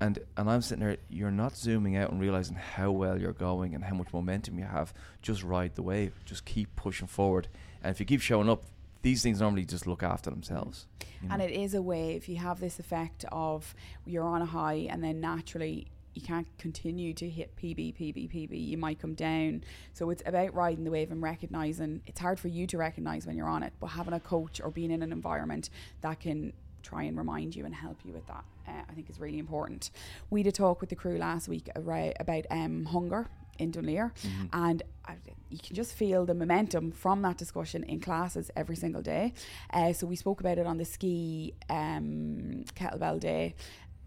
And and I'm sitting there you're not zooming out and realizing how well you're going and how much momentum you have. Just ride the wave. Just keep pushing forward. And if you keep showing up these things normally just look after themselves you And it is a wave. You have this effect of you're on a high, and then naturally you can't continue to hit PB, PB, PB. You might come down. So it's about riding the wave and recognizing. It's hard for you to recognize when you're on it, but having a coach or being in an environment that can try and remind you and help you with that, uh, I think is really important. We did talk with the crew last week about, about um, hunger in Dunleer Mhm. and I, you can just feel the momentum from that discussion in classes every single day. Uh, so we spoke about it on the ski um, kettlebell day.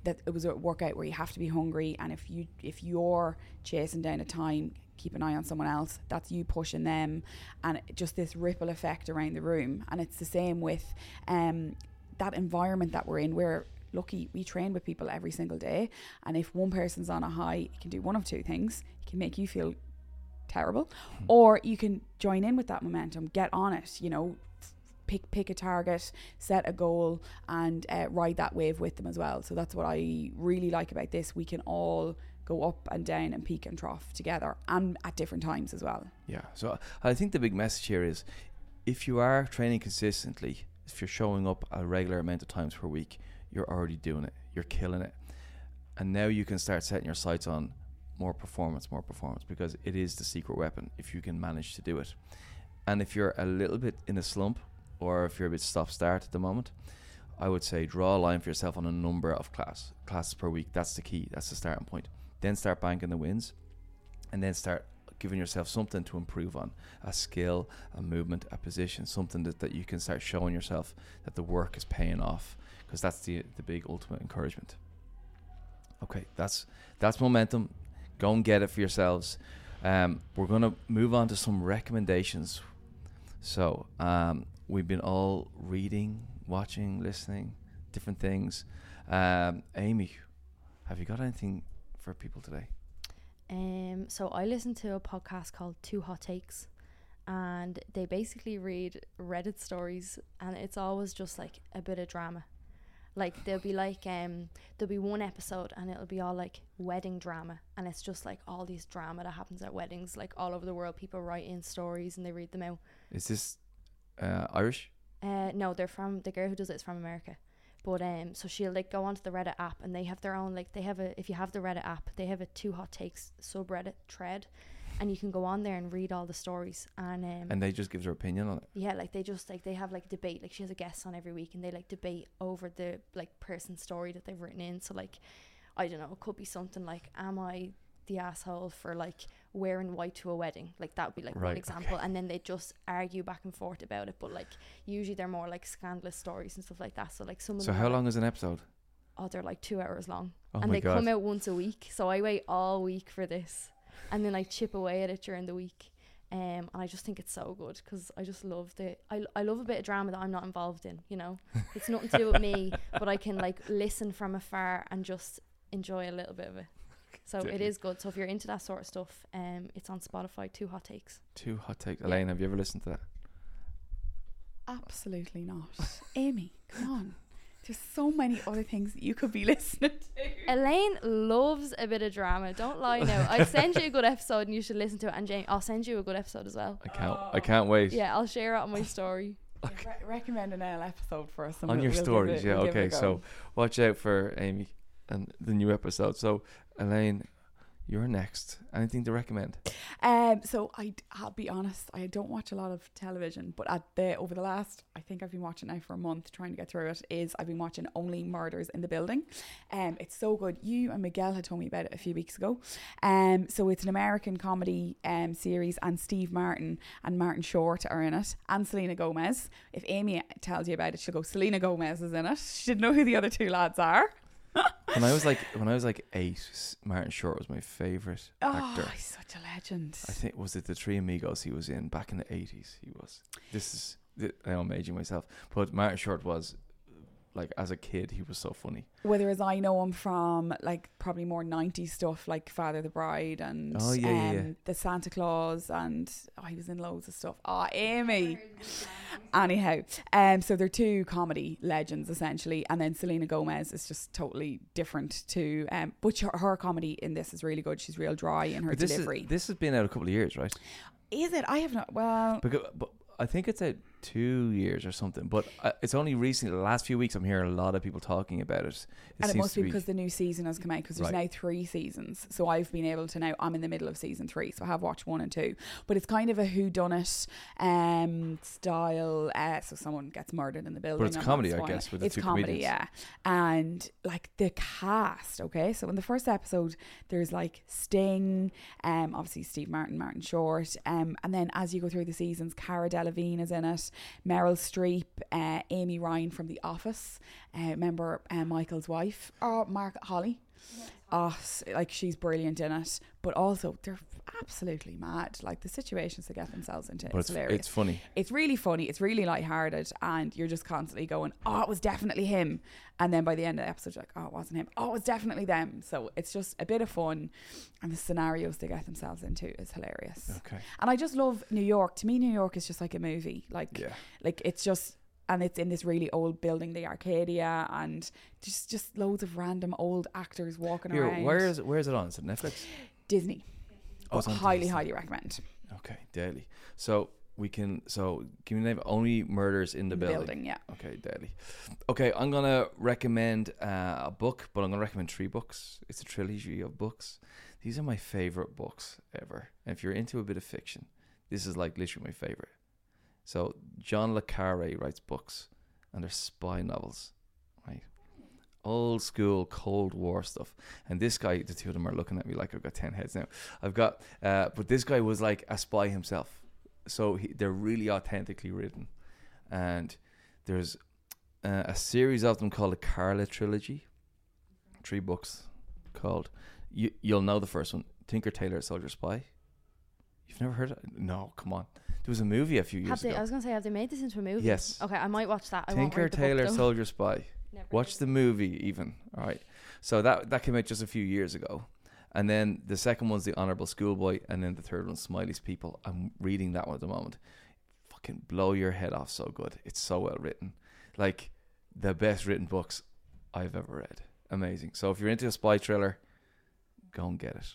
That it was a workout where you have to be hungry, and if you if you're chasing down a time, keep an eye on someone else. That's you pushing them, and just this ripple effect around the room. And it's the same with um, that environment that we're in. We're lucky we train with people every single day, and if one person's on a high, it can do one of two things. It can make you feel terrible or you can join in with that momentum get on it you know pick pick a target set a goal and uh, ride that wave with them as well so that's what i really like about this we can all go up and down and peak and trough together and at different times as well Yeah. So I think the big message here is if you are training consistently, if you're showing up a regular amount of times per week, you're already doing it. You're killing it. And now you can start setting your sights on more performance, more performance, because it is the secret weapon if you can manage to do it. And if you're a little bit in a slump or if you're a bit stop start at the moment, I would say draw a line for yourself on a number of class classes per week. That's the key. That's the starting point. Then start banking the wins and then start giving yourself something to improve on a skill a movement a position something that, that you can start showing yourself that the work is paying off because that's the the big ultimate encouragement okay that's that's momentum go and get it for yourselves um, we're going to move on to some recommendations so um, we've been all reading watching listening different things um, amy have you got anything for people today Um, so I listen to a podcast called Two Hot Takes, and they basically read Reddit stories, and it's always just like a bit of drama. Like there'll be like um there'll be one episode and it'll be all like wedding drama, and it's just like all these drama that happens at weddings, like all over the world. People write in stories and they read them out. is this uh, irish Uh, no, they're from the girl who does it is from America. But um, so she'll like go onto the Reddit app and they have their own like they have a if you have the Reddit app they have a two hot takes subreddit thread, and you can go on there and read all the stories and um And they just give their opinion on it. yeah like they just like they have like debate like she has a guest on every week and they like debate over the like person's story that they've written in so like I don't know it could be something like am I the asshole for like wearing white to a wedding like that would be like Right, one example and then they just argue back and forth about it but like usually they're more like scandalous stories and stuff like that so like some So how are, like- long is an episode? oh they're like two hours long Oh and they god. come out once a week. So I wait all week for this, and then I chip away at it during the week. Um, and I just think it's so good because I just love the I, I love a bit of drama that I'm not involved in. You know, it's nothing to do with me, but I can like listen from afar and just enjoy a little bit of it. So it Deadly. is good. So if you're into that sort of stuff, um, it's on Spotify. Two hot takes. Two hot takes. Elaine, have you ever listened to that? Absolutely not. Amy, come on. There's so many other things that you could be listening to. Elaine loves a bit of drama. Don't lie now. I'll send you a good episode and you should listen to it. And Jane, I'll send you a good episode as well. I can't. I can't wait. Yeah, I'll share it on my story. Yeah, re- recommend an L episode for us. On we'll- your we'll stories, it- yeah. we'll Okay, so watch out for Amy and the new episode. So Elaine, you're next. Anything to recommend? Um, so I, I'll be honest, I don't watch a lot of television, but at the over the last, I think I've been watching now for a month, trying to get through it. Is I've been watching Only Murders in the Building. Um, it's so good. You and Miguel had told me about it a few weeks ago. Um, so it's an American comedy um series, and Steve Martin and Martin Short are in it, and Selena Gomez. If Amy tells you about it, she'll go. Selena Gomez is in it. She didn't know who the other two lads are. When I was like when I was like eight, Martin Short was my favorite Oh, actor. he's such a legend. I think was it the Three Amigos he was in back in the eighties. He was. This is now I'm aging myself, but Martin Short was like as a kid he was so funny. Whereas I know him from like probably more 90s stuff like Father the Bride and Oh, yeah, yeah, um, yeah. the Santa Claus and oh, he was in loads of stuff. Oh, Amy. Anyhow, um, so they're two comedy legends essentially, and then Selena Gomez is just totally different to um, but her, her comedy in this is really good. She's real dry in her this delivery. is this has been out a couple of years, right? Is it? I have not. Well, Because, but I think it's out two years or something. But uh, it's only recently, the last few weeks, I'm hearing a lot of people talking about it. It and it must be because the new season has come out because there's Right. now three seasons. So I've been able to now I'm in the middle of season three, so I have watched one and two. But it's kind of a who done it um style. Uh, so someone gets murdered in the building. But it's I'm comedy, I guess, with the it's two comedy, comedians. yeah. And like the cast, okay. So in the first episode, there's like Sting, um, obviously Steve Martin, Martin Short, um, and then as you go through the seasons, Cara Delevingne is in it, Meryl Streep, uh, Amy Ryan from The Office, uh, remember uh, Michael's wife, oh Mark Holly. Oh, s- like she's brilliant in it, but also they're absolutely mad. Like the situations they get themselves into, But it's hilarious. it's funny. It's really funny. It's really lighthearted, and you're just constantly going, "Oh, it was definitely him," and then by the end of the episode, you're like, "Oh, it wasn't him. Oh, it was definitely them." So it's just a bit of fun, and the scenarios they get themselves into is hilarious. Okay. And I just love New York. To me, New York is just like a movie. Like, Yeah. like it's just. And it's in this really old building, the Arcadia, and just just loads of random old actors walking Here, around. where is it? Where is it on? Is it Netflix? Disney? Oh, highly, Disney. highly recommend. Okay, daily. So we can. So give me the name. Only murders in the building. yeah. Okay, daily. Okay, I'm gonna recommend uh, a book, but I'm gonna recommend three books. It's a trilogy of books. These are my favorite books ever. And if you're into a bit of fiction, this is like literally my favorite. So John le Carre writes books, and they're spy novels, right? Old school Cold War stuff. And this guy, the two of them are looking at me like I've got ten heads now. I've got, uh, but this guy was like a spy himself. So he, they're really authentically written, and there's uh, a series of them called the Carla trilogy. Three books called. You you'll know the first one, Tinker Tailor Soldier Spy. You've never heard of it? No, come on. There was a movie a few years ago. Have they? I was gonna say, have they made this into a movie? Yes. Okay, I might watch that. I Tinker Tailor. Soldier Spy. Never Watch the movie even. All right. So that that came out just a few years ago. And then the second one's The Honourable Schoolboy, and then the third one's Smiley's People. I'm reading that one at the moment. Fucking blow your head off so good. It's so well written. Like the best written books I've ever read. Amazing. So if you're into a spy thriller, go and get it.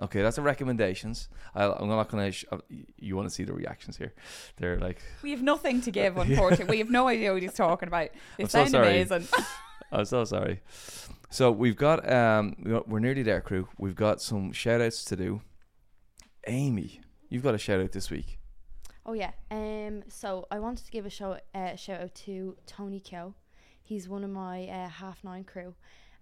Okay, that's the recommendations. I, I'm not gonna. Sh- uh, you want to see the reactions here? They're like, We have nothing to give, unfortunately. we have no idea what he's talking about. They I'm so sound sorry. amazing. I'm so sorry. So we've got um, we got- we're nearly there, crew. We've got some shout outs to do. Amy, you've got a shout out this week. Oh yeah. Um. So I wanted to give a show uh, shout out to Tony Kyo. He's one of my uh, half nine crew,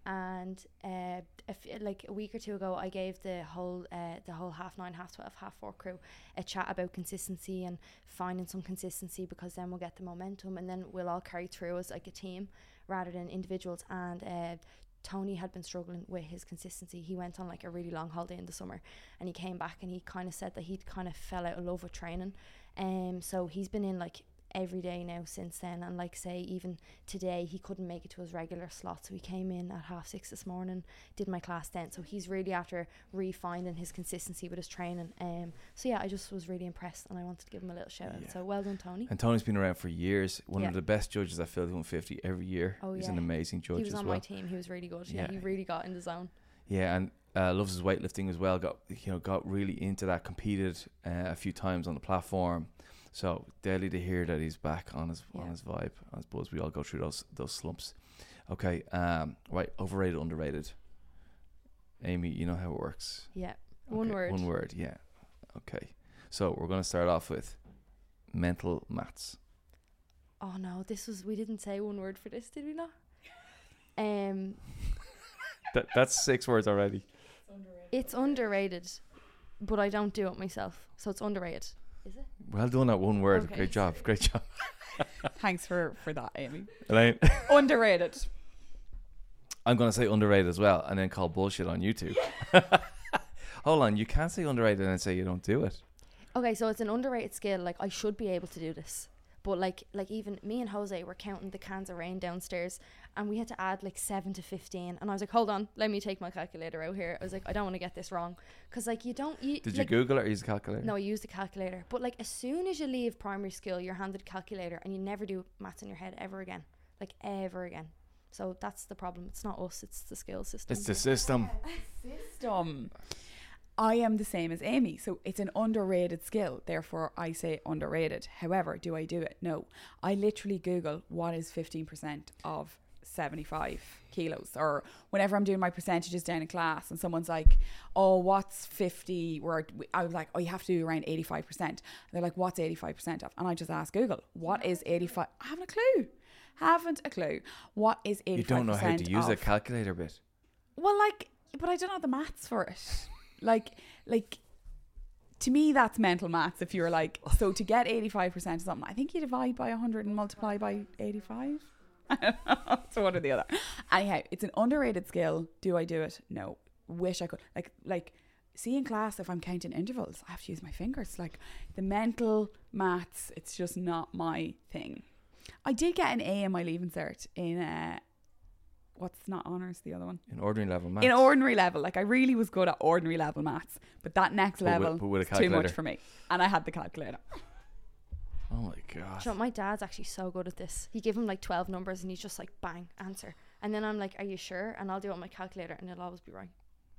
and uh, a f- like a week or two ago, I gave the whole uh, the whole half nine, half twelve, half four crew a chat about consistency and finding some consistency because then we'll get the momentum and then we'll all carry through as like a team rather than individuals. And uh, Tony had been struggling with his consistency. He went on like a really long holiday in the summer and he came back and he kind of said that he'd kind of fell out of love with training. Um, so he's been in like every day now since then. And like say, even today, he couldn't make it to his regular slot. So he came in at half six this morning, did my class then. So he's really after refinding his consistency with his training. Um, so yeah, I just was really impressed and I wanted to give him a little shout Yeah. out. So well done, Tony. And Tony's been around for years. One Yeah. of the best judges at Filthy 150 every year. Oh, He's yeah. an amazing judge He was as on well. my team. He was really good. Yeah, Yeah. he really got in the zone. Yeah, and uh, loves his weightlifting as well. Got you know got really into that. Competed uh, a few times on the platform. So deadly to hear that he's back on his on his vibe, I suppose. We all go through those those slumps. Okay, um, right, overrated, underrated. Amy, you know how it works. Yeah, one word. One word, yeah. Okay, so we're gonna start off with mental maths. Oh no, this was we didn't say one word for this, did we not? Um, That that's six words already. it's underrated, but I don't do it myself, so it's underrated. Is it? Well done at one word. Okay. Great job. Great job. Thanks for, for that, Amy. Elaine. Underrated. I'm gonna say underrated as well, and then call bullshit on YouTube. Hold on, you can't say underrated and say you don't do it. Okay, so it's an underrated skill. Like I should be able to do this, but like like even me and Jose were counting the cans of Reign downstairs, and we had to add like seven to fifteen. And I was like, hold on, let me take my calculator out here. I was like, I don't want to get this wrong, because like you don't. You, Did you Google or use a calculator? No, I used a calculator. But like as soon as you leave primary school, you're handed a calculator and you never do maths in your head ever again. Like ever again. So that's the problem. It's not us, it's the skill system. It's the system. System. I am the same as Amy, so it's an underrated skill. Therefore, I say underrated. However, do I do it? No. I literally Google what is 15% of 75 kilos, or whenever I'm doing my percentages down in class, and someone's like, "Oh, what's 50?" Where I was like, "Oh, you have to do around 85%." And they're like, "What's 85% of?" And I just ask Google, "What is 85?" I haven't a clue. Haven't a clue. What is 85%? You don't know how to use of? a calculator bit. Well, like, but I don't know the maths for it. Like, like, to me, that's mental maths. If you're like, so to get 85% of something, I think you divide by 100 and multiply by 85. so one or the other. Anyhow, it's an underrated skill. Do I do it? No. Wish I could. Like, like, see in class, if I'm counting intervals, I have to use my fingers. Like, the mental maths, it's just not my thing. I did get an A in my leaving cert in, uh, what's not honours, the other one? In ordinary level maths. in ordinary level. Like I really was good at ordinary level maths, but that next But with- level but with a was too much for me, and I had the calculator. Oh my Do you god. know, my dad's actually so good at this. You give him like 12 numbers and he's just like, bang, answer. And then I'm like, are you sure? And I'll do it on my calculator and it'll always be right.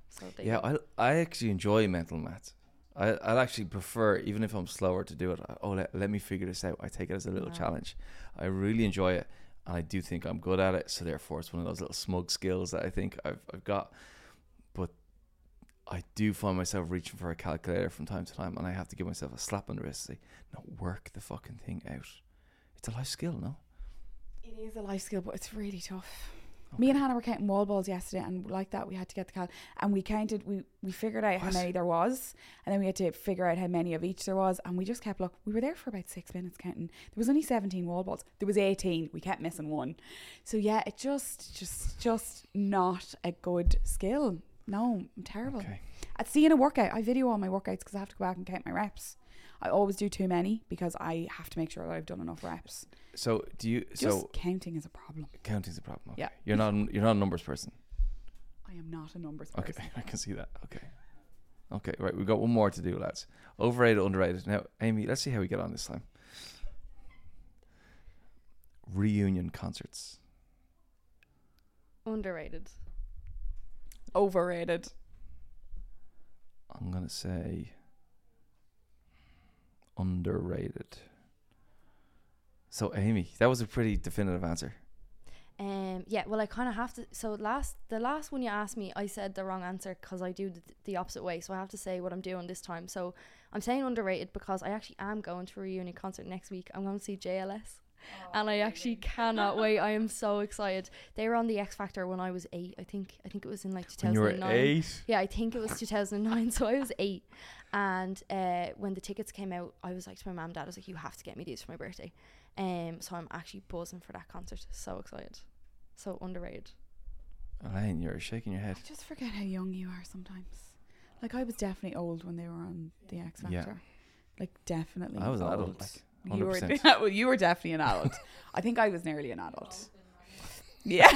So Yeah. I I actually enjoy mental maths. I I'd actually prefer even if I'm slower to do it. I- Oh, let, let me figure this out. I take it as a little Wow. challenge. I really enjoy it, and I do think I'm good at it. So therefore, it's one of those little smug skills that I think I've I've got. I do find myself reaching for a calculator from time to time, and I have to give myself a slap on the wrist. and Say, no, work the fucking thing out. It's a life skill, no? It is a life skill, but it's really tough. Me and Hannah were counting wall balls yesterday, and like that, we had to get the cal, and we counted. We we figured out how many there was, and then we had to figure out how many of each there was, and we just kept look. We were there for about six minutes counting. There was only seventeen wall balls. There was eighteen. We kept missing one. So yeah, it just just just not a good skill. No, I'm terrible. Okay. At seeing a workout, I video all my workouts because I have to go back and count my reps. I always do too many because I have to make sure that I've done enough reps. So do you? Just so counting is a problem. Counting is a problem. Okay. Yeah. You're not you're not a numbers person. I am not a numbers person. Okay. I can see that. Okay. Okay, right. We've got one more to do, lads. Overrated, underrated. Now, Amy, let's see how we get on this time. Reunion concerts. Underrated. Overrated. I'm gonna say underrated. So Amy, that was a pretty definitive answer. Um, yeah, well, I kind of have to. So last, the last one you asked me, I said the wrong answer because I do the, the opposite way. So I have to say what I'm doing this time. So I'm saying underrated because I actually am going to a reunion concert next week. I'm going to see JLS, and I actually cannot wait. I am so excited. They were on the X Factor when I was eight. I think. I think it was in like When you were 2009. eight, Yeah, I think it was 2009. so I was eight. And uh, when the tickets came out, I was like to my mum and dad, I was like, you have to get me these for my birthday. Um, so I'm actually buzzing for that concert. So excited. So underrated. Elaine, you're shaking your head. I just forget how young you are sometimes. Like I was definitely old when they were on the X Factor. Yeah. Like definitely. I was old. adult, like, you were, 100%. well, you were definitely an adult. I think I was nearly an adult. Yeah.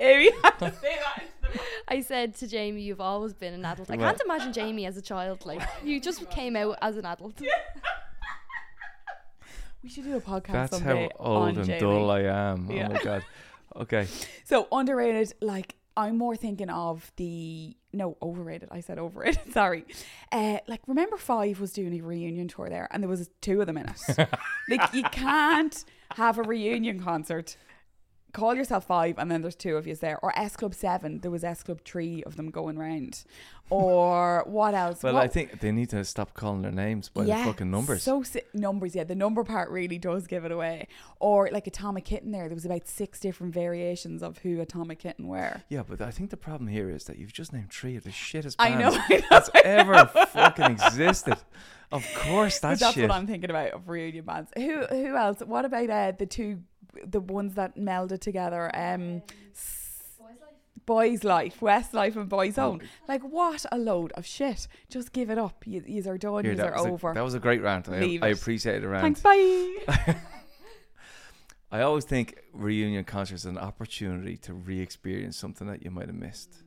Amy had to say that into the mic. I said to Jamie, you've always been an adult. I can't imagine Jamie as a child. Like, you just came out as an adult. We should do a podcast That's how old on and Jamie. dull I am. Yeah. Oh my god. Okay. So underrated, like I'm more thinking of the no overrated. I said overrated. Sorry. Uh, like remember Five was doing a reunion tour there, and there was two of them in it. like you can't have a reunion concert. Call yourself five, and then there's two of you there. Or S Club Seven, there was S Club three of them going round. Or what else? Well, What- I think they need to stop calling their names by the fucking numbers. So si- numbers, yeah. The number part really does give it away. Or like Atomic Kitten, there, there was about six different variations of who Atomic Kitten were. yeah, but I think the problem here is that you've just named three of the shittest I bands know, I know, that's I ever fucking existed. Of course, that's, that's shit. what I'm thinking about of reunion bands. Who who else? What about uh, the two, the ones that melded together? Um, s- Boyzlife, Westlife, and Boys Oh. Home. Like what a load of shit! Just give it up. You, yous are done. Here, Yous are was a, over. that was a great rant. I, I it. appreciate the rant. Thanks. Bye. I always think reunion concerts are an opportunity to re-experience something that you might have missed.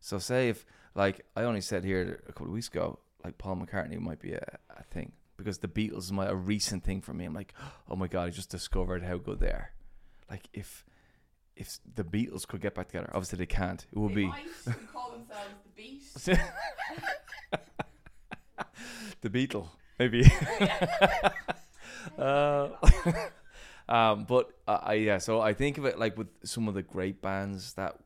So, say if, like, I only said here a couple of weeks ago, like Paul McCartney might be a, a thing because the Beatles might a recent thing for me. I'm like, oh my god, I just discovered how good they are. Like, if if the Beatles could get back together, obviously they can't. It would be call themselves the Beat. the Beatle, maybe. uh, um, but uh, I yeah, so I think of it like with some of the great bands that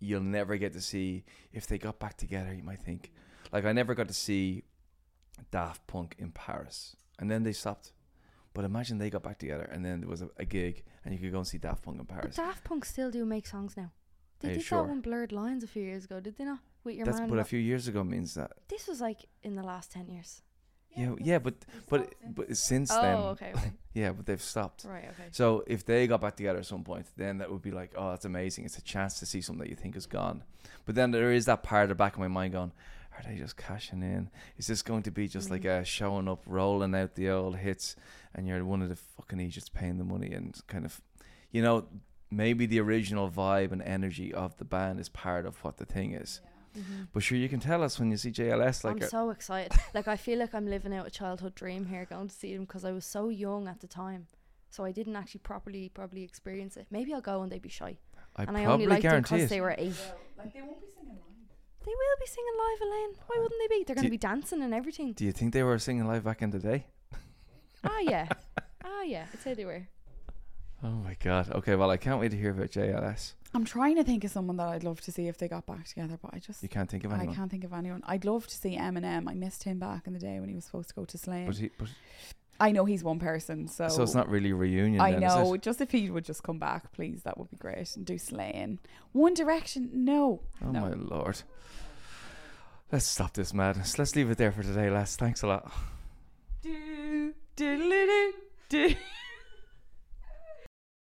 you'll never get to see. If they got back together, you might think. Like I never got to see Daft Punk in Paris, and then they stopped. But imagine they got back together, and then there was a, a gig, and you could go and see Daft Punk in Paris. But. Daft Punk still do make songs now. They Are did sure? that one Blurred Lines a few years ago, did they not? With your That's man. but a few years ago means that. this was like in the last 10 years. Yeah, yeah, but but but since Oh, then, okay, okay. yeah, but they've stopped. right, okay. So if they got back together at some point, then that would be like, oh, that's amazing. It's a chance to see something that you think is gone. But then there is that part of the back of my mind going, are they just cashing in? Is this going to be just like Mm. a showing up, rolling out the old hits, and you're one of the fucking Egypts paying the money and kind of, you know, maybe the original vibe and energy of the band is part of what the thing is. Mhm. But sure, you can tell us when you see JLS, like, I'm uh, so excited. like I feel like I'm living out a childhood dream here, going to see them because I was so young at the time, so I didn't actually properly probably experience it. Maybe I'll go and they'd be shy, I and I only probably liked them guarantee because it. they were eight. Like they won't be singing live. They will be singing live, Elaine. Why wouldn't they be? They're going to be dancing and everything. Do you think they were singing live back in the day? ah yeah, ah yeah. I'd say they were. Oh my god. Okay, well, I can't wait to hear about JLS. I'm trying to think of someone that I'd love to see if they got back together, but I just You can't think of anyone. I can't think of anyone. I'd love to see Eminem. I missed him back in the day when he was supposed to go to Slane. But he, but, I know he's one person, so so it's not really a reunion. I then, is know. it? Just if he would just come back, please, that would be great. And do Slane. One Direction, no. Oh no. my lord. Let's stop this madness. Let's leave it there for today, lads. Thanks a lot. Do, do, do, do.